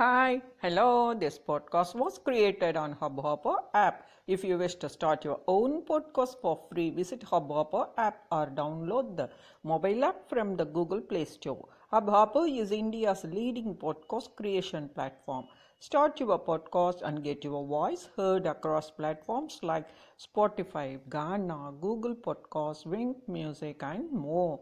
Hi, hello. This podcast was created on Hubhopper app. If you wish to start your own podcast for free, visit Hubhopper app or download the mobile app from the Google Play Store. Hubhopper is India's leading podcast creation platform. Start your podcast and get your voice heard across platforms like Spotify, Ghana, Google Podcasts, Wink Music, and more.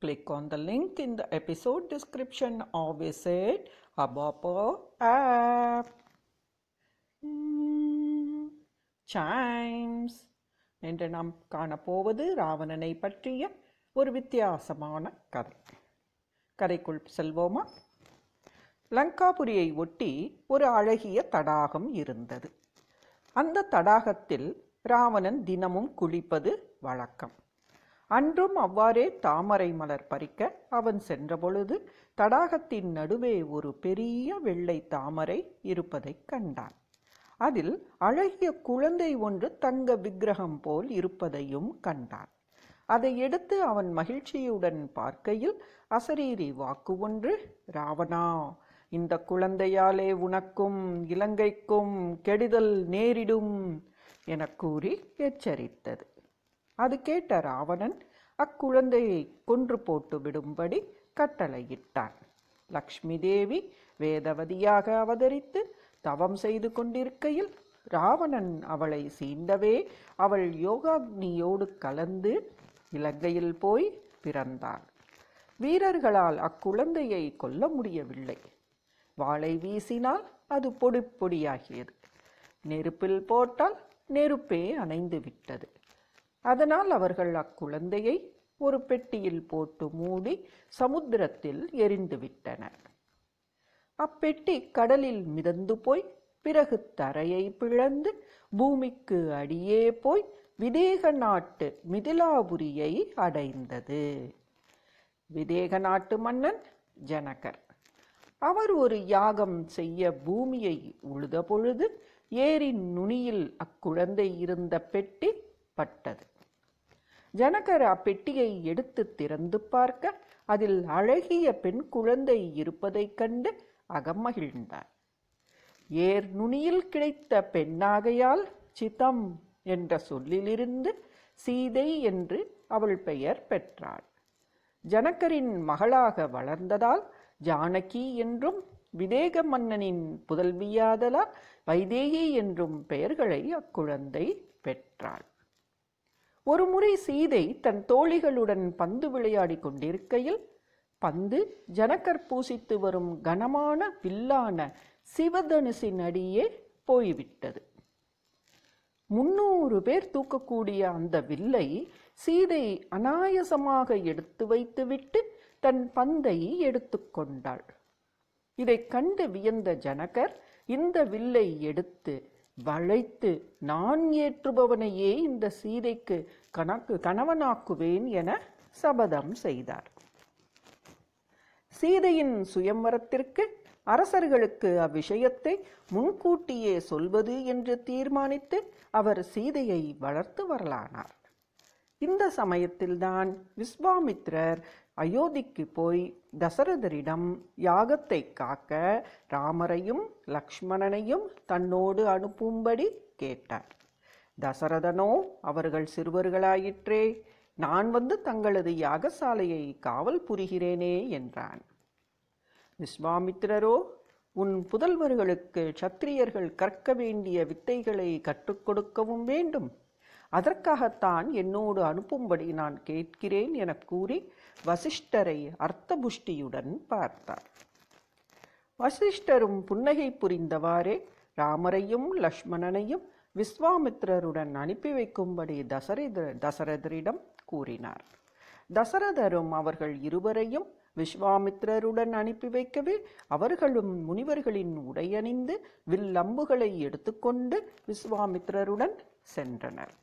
Click on the link in the episode description or visit Hubhopper app. Hmm, என்று நாம் காணப்போவது ராவணனை பற்றிய ஒரு வித்தியாசமான கதை. கதைக்குள் செல்வோமா? லங்காபுரியை ஒட்டி ஒரு அழகிய தடாகம் இருந்தது. அந்த தடாகத்தில் ராவணன் தினமும் குளிப்பது வழக்கம். அன்றும் அவ்வாறே தாமரை மலர் பறிக்க அவன் சென்றபொழுது தடாகத்தின் நடுவே ஒரு பெரிய வெள்ளை தாமரை இருப்பதைக் கண்டான். அதில் அழகிய குழந்தை ஒன்று தங்க விக்கிரகம் போல் இருப்பதையும் கண்டான். அதை எடுத்து அவன் மகிழ்ச்சியுடன் பார்க்கையில் அசரீரி வாக்கு ஒன்று ராவணா இந்த குழந்தையாலே உனக்கும் இலங்கைக்கும் கெடுதல் நேரிடும் என கூறி எச்சரித்தது. அது கேட்ட ராவணன் அக்குழந்தையை கொன்று போட்டு விடும்படி கட்டளையிட்டான். லக்ஷ்மி தேவி வேதவதியாக அவதரித்து தவம் செய்து கொண்டிருக்கையில் ராவணன் அவளை சீண்டவே அவள் யோகாக்னியோடு கலந்து இலங்கையில் போய் பிறந்தாள் வீரர்களால் அக்குழந்தையை கொல்ல முடியவில்லை. வாளை வீசினால் அது பொடி பொடியாகியது. நெருப்பில் போட்டால் நெருப்பே அணைந்து விட்டது. அதனால் அவர்கள் அக்குழந்தையை ஒரு பெட்டியில் போட்டு மூடி சமுத்திரத்தில் எரிந்து விட்டனர். அப்பெட்டி கடலில் மிதந்து போய் பிறகு தரையை பிளந்து பூமிக்கு அடியே போய் விதேக நாட்டு மிதிலாபுரியை அடைந்தது. விதேக நாட்டு மன்னன் ஜனகர். அவர் ஒரு யாகம் செய்ய பூமியை உழுத பொழுது ஏரின் நுனியில் அக்குழந்தை இருந்த பெட்டி பட்டது. ஜனகர் அப்பெட்டியை எடுத்து திறந்து பார்க்க அதில் அழகிய பெண் குழந்தை இருப்பதைக் கண்டு அகமகிழ்ந்தார் ஏர் நுனியில் கிடைத்த பெண்ணாகையால் சிதம் என்ற சொல்லிலிருந்து சீதை என்று அவள் பெயர் பெற்றாள். ஜனகரின் மகளாக வளர்ந்ததால் ஜானகி என்றும் விதேக மன்னனின் புதல்வியாதலால் வைதேகி என்றும் பெயர்களை அக்குழந்தை பெற்றாள். ஒருமுறை சீதை தன் தோழிகளுடன் பந்து விளையாடி கொண்டிருக்கையில் பந்து ஜனகர் பூசித்து வரும் கனமான வில்லான சிவதனுசின் அடியே போய்விட்டது. முன்னூறு பேர் தூக்கக்கூடிய அந்த வில்லை சீதை அனாயசமாக எடுத்து வைத்துவிட்டு தன் பந்தை எடுத்துக்கொண்டாள் இதைக் கண்டு வியந்த ஜனகர் இந்த வில்லை எடுத்து வளைத்து நான் ஏற்றுபவனையே இந்த சீதைக்கு கணக்கு கணவனாக்குவேன் என சபதம் செய்தார். சீதையின் சுயம்வரத்திற்கு அரசர்களுக்கு அவ்விஷயத்தை முன்கூட்டியே சொல்வது என்று தீர்மானித்து அவர் சீதையை வளர்த்து வரலானார். இந்த சமயத்தில்தான் விஸ்வாமித்ரர் அயோத்திக்கு போய் தசரதரிடம் யாகத்தை காக்க ராமரையும் லக்ஷ்மணனையும் தன்னோடு அனுப்பும்படி கேட்டார். தசரதனோ அவர்கள் சிறுவர்களாயிற்றே நான் வந்து தங்களது யாகசாலையை காவல் புரிகிறேனே என்றான். விஸ்வாமித்திரரோ உன் புதல்வர்களுக்கு சத்திரியர்கள் கற்க வேண்டிய வித்தைகளை கற்றுக் கொடுக்கவும் வேண்டும். அதற்காகத்தான் என்னோடு அனுப்பும்படி நான் கேட்கிறேன் என கூறி வசிஷ்டரை அர்த்தபுஷ்டியுடன் பார்த்தார். வசிஷ்டரும் புன்னகை புரிந்தவாறே ராமரையும் லக்ஷ்மணனையும் விஸ்வாமித்திரருடன் அனுப்பி வைக்கும்படி தசரத தசரதரிடம் கூறினார். தசரதரும் அவர்கள் இருவரையும் விஸ்வாமித்திரருடன் அனுப்பி வைக்கவே அவர்களும் முனிவர்களின் உடையணிந்து வில்லம்புகளை எடுத்துக்கொண்டு விஸ்வாமித்திரருடன் சென்றனர்.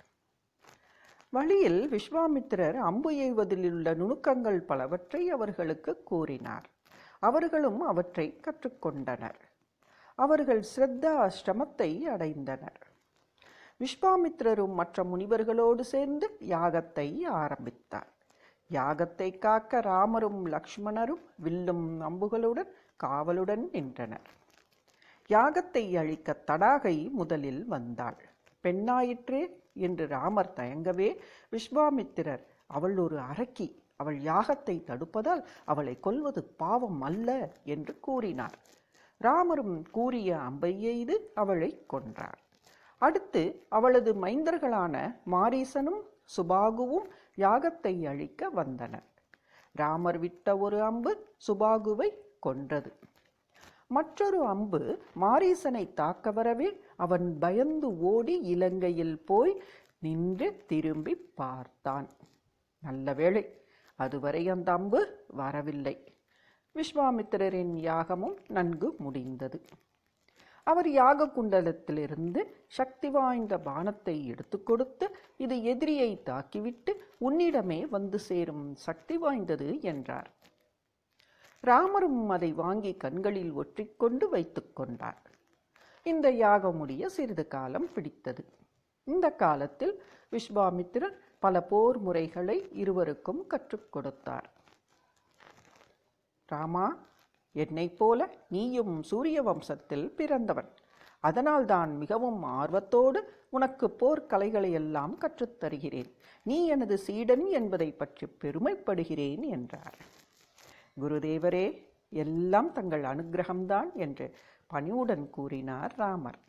வழியில் விஸ்வாமித்திரர் அம்பு எய்வதிலுள்ள நுணுக்கங்கள் பலவற்றை அவர்களுக்கு கூறினார். அவர்களும் அவற்றை கற்றுக்கொண்டனர். அவர்கள் ஸ்ரத்தா அஷ்டமத்தை அடைந்தனர். விஸ்வாமித்திரரும் மற்ற முனிவர்களோடு சேர்ந்து யாகத்தை ஆரம்பித்தார். யாகத்தை காக்க ராமரும் லக்ஷ்மணரும் வில்லும் அம்புகளுடன் காவலுடன் நின்றனர். யாகத்தை அழிக்க தடாகை முதலில் வந்தாள். பெண்ணாயிற்றே என்று ராமர் தயங்கவே விஸ்வாமித்திரர் அவள் ஒரு அரக்கி அவள் யாகத்தை தடுப்பதால் அவளை கொல்வது பாவம் அல்ல என்று கூறினார். ராமரும் கூறிய அம்பை எய்து அவளை கொன்றார் அடுத்து அவளது மைந்தர்களான மாரீசனும் சுபாகுவும் யாகத்தை அழிக்க வந்தனர். ராமர் விட்ட ஒரு அம்பு சுபாகுவை கொன்றது. மற்றொரு அம்பு மாரீசனை தாக்க வரவே அவன் பயந்து ஓடி இலங்கையில் போய் நின்று திரும்பி பார்த்தான். நல்ல வேளை அதுவரை அந்த அம்பு வரவில்லை. விஸ்வாமித்திரரின் யாகமும் நன்கு முடிந்தது. அவர் யாக குண்டலத்திலிருந்து சக்தி வாய்ந்த பானத்தை எடுத்து கொடுத்து இது எதிரியை தாக்கிவிட்டு உன்னிடமே வந்து சேரும் சக்தி வாய்ந்தது என்றார். ராமரும் அதை வாங்கி கண்களில் ஒற்றிக்கொண்டு வைத்துக்கொண்டார் இந்த யாகம் முடிய சிறிது காலம் பிடித்தது. இந்த காலத்தில் விஸ்வாமித்திரர் பல போர் முறைகளை இருவருக்கும் கற்றுக் கொடுத்தார். ராமா என்னைப் போல நீயும் சூரிய வம்சத்தில் பிறந்தவன். அதனால்தான் மிகவும் ஆர்வத்தோடு உனக்கு போர்க்கலைகளை எல்லாம் கற்றுத் தருகிறேன். நீ எனது சீடன் என்பதை பற்றி பெருமைப்படுகிறேன் என்றார். குருதேவரே எல்லாம் தங்கள் அனுகிரகம்தான் என்று பணிவுடன் கூறினார் ராமர்.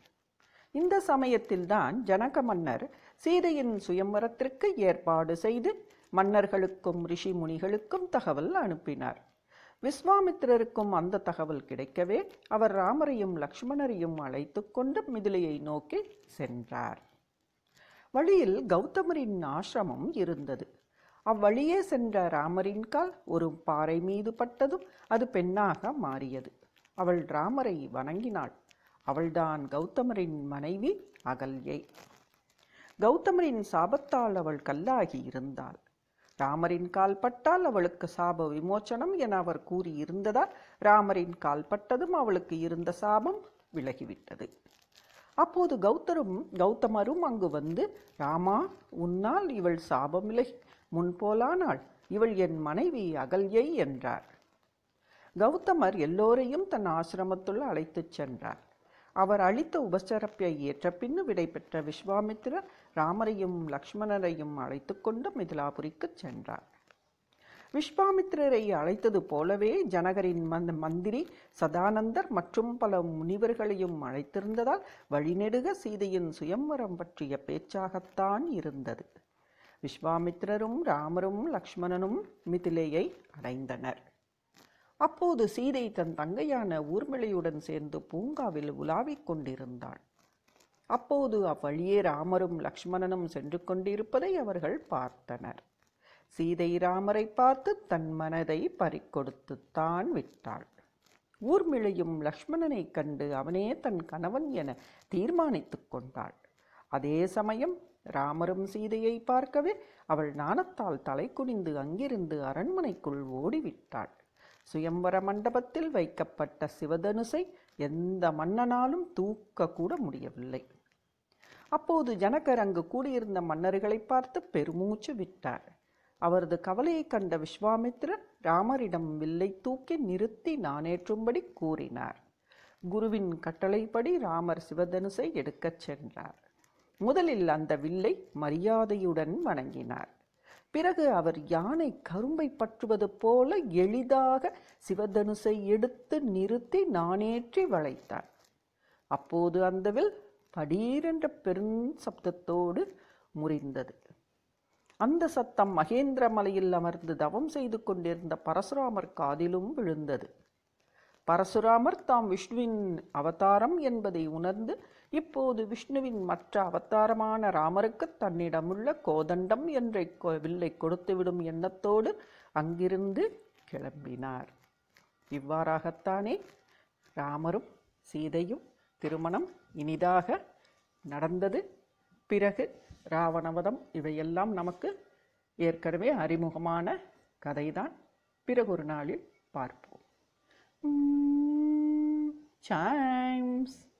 இந்த சமயத்தில்தான் ஜனக மன்னர் சீதையின் சுயம்பரத்திற்கு ஏற்பாடு செய்து மன்னர்களுக்கும் ரிஷி முனிகளுக்கும் தகவல் அனுப்பினார். விஸ்வாமித்திரருக்கும் அந்த தகவல் கிடைக்கவே அவர் ராமரையும் லக்ஷ்மணரையும் அழைத்து கொண்டு மிதிலையை நோக்கி சென்றார். வழியில் கௌதமரின் ஆசிரமம் இருந்தது. அவ்வழியே சென்ற ராமரின் கால் ஒரு பாறை மீது பட்டதும் அது பெண்ணாக மாறியது. அவள் ராமரை வணங்கினாள். அவள்தான் கௌதமரின் மனைவி அகல்யை. கௌதமரின் சாபத்தால் அவள் கல்லாகி இருந்தாள். ராமரின் கால் பட்டால் அவளுக்கு சாப விமோச்சனம் என அவர் கூறியிருந்ததால் ராமரின் கால் பட்டதும் அவளுக்கு இருந்த சாபம் விலகிவிட்டது. அப்போது கௌதரும் கௌதமரும் அங்கு வந்து ராமா உன்னால் இவள் சாபம் விலகி முன்போலானாள் இவள் என் மனைவி அகல்யை என்றார். கௌதமர் எல்லோரையும் தன் ஆசிரமத்துள் அழைத்துச் சென்றார். அவர் அளித்த உபசரப்பை ஏற்ற பின்னு விடைபெற்ற விஸ்வாமித்திரர் ராமரையும் லக்ஷ்மணரையும் அழைத்து கொண்டு மிதிலாபுரிக்கு சென்றார். விஸ்வாமித்திரரை அழைத்தது போலவே ஜனகரின் மந்த மந்திரி சதானந்தர் மற்றும் பல முனிவர்களையும் அழைத்திருந்ததால் வழிநெடுக சீதையின் சுயம்வரம் பற்றிய பேச்சாகத்தான் இருந்தது. விஸ்வாமித்திரரும் ராமரும் லக்ஷ்மணனும் மிதிலையை அடைந்தனர். அப்போது சீதை தன் தங்கையான ஊர்மிளையுடன் சேர்ந்து பூங்காவில் உலாவிக் கொண்டிருந்தாள். அப்போது அவ்வழியே ராமரும் லக்ஷ்மணனும் சென்று கொண்டிருப்பதை அவர்கள் பார்த்தனர். சீதை ராமரை பார்த்து தன் மனதை பறிக்கொடுத்துத்தான் விட்டாள். ஊர்மிளையும் லக்ஷ்மணனைக் கண்டு அவனே தன் கணவன் என தீர்மானித்துக் கொண்டாள். அதே சமயம் ராமரும் சீதையை பார்க்கவே அவள் நாணத்தால் தலை குனிந்து அங்கிருந்து அரண்மனைக்குள் ஓடிவிட்டாள். சுயம்பர மண்டபத்தில் வைக்கப்பட்ட சிவதனுசை எந்த மன்னனாலும் தூக்க கூட முடியவில்லை. அப்போது ஜனகர் அங்கு கூடியிருந்த மன்னர்களை பார்த்து பெருமூச்சு விட்டார். அவரது கவலையைக் கண்ட விஸ்வாமித்திரர் ராமரிடம் வில்லை தூக்கி நிறுத்தி நானேற்றும்படி கூறினார். குருவின் கட்டளைப்படி ராமர் சிவதனுசை எடுக்கச் சென்றார். முதலில் அந்த வில்லை மரியாதையுடன் வணங்கினார். பிறகு அவர் யானை கரும்பை பற்றுவது போல எளிதாக சிவதனுசை எடுத்து நிறுத்தி நானேற்றி வளைத்தார். அப்போது அந்த வில் படீரென்ற பெரும் சப்தத்தோடு முறிந்தது. அந்த சத்தம் மகேந்திர மலையில் அமர்ந்து தவம் செய்து கொண்டிருந்த பரசுராமர் காதிலும் விழுந்தது. பரசுராமர் தாம் விஷ்ணுவின் அவதாரம் என்பதை உணர்ந்து இப்போது விஷ்ணுவின் மற்ற அவதாரமான ராமருக்கு தன்னிடமுள்ள கோதண்டம் என்ற கொ- வில்லை கொடுத்துவிடும் எண்ணத்தோடு அங்கிருந்து கிளம்பினார். இவ்வாறாகத்தானே ராமரும் சீதையும் திருமணம் இனிதாக நடந்தது. பிறகு ராவணவதம் இவையெல்லாம் நமக்கு ஏற்கனவே அறிமுகமான கதைதான். பிறகு ஒரு நாளில் பார்ப்போம். சாய்ம்ஸ்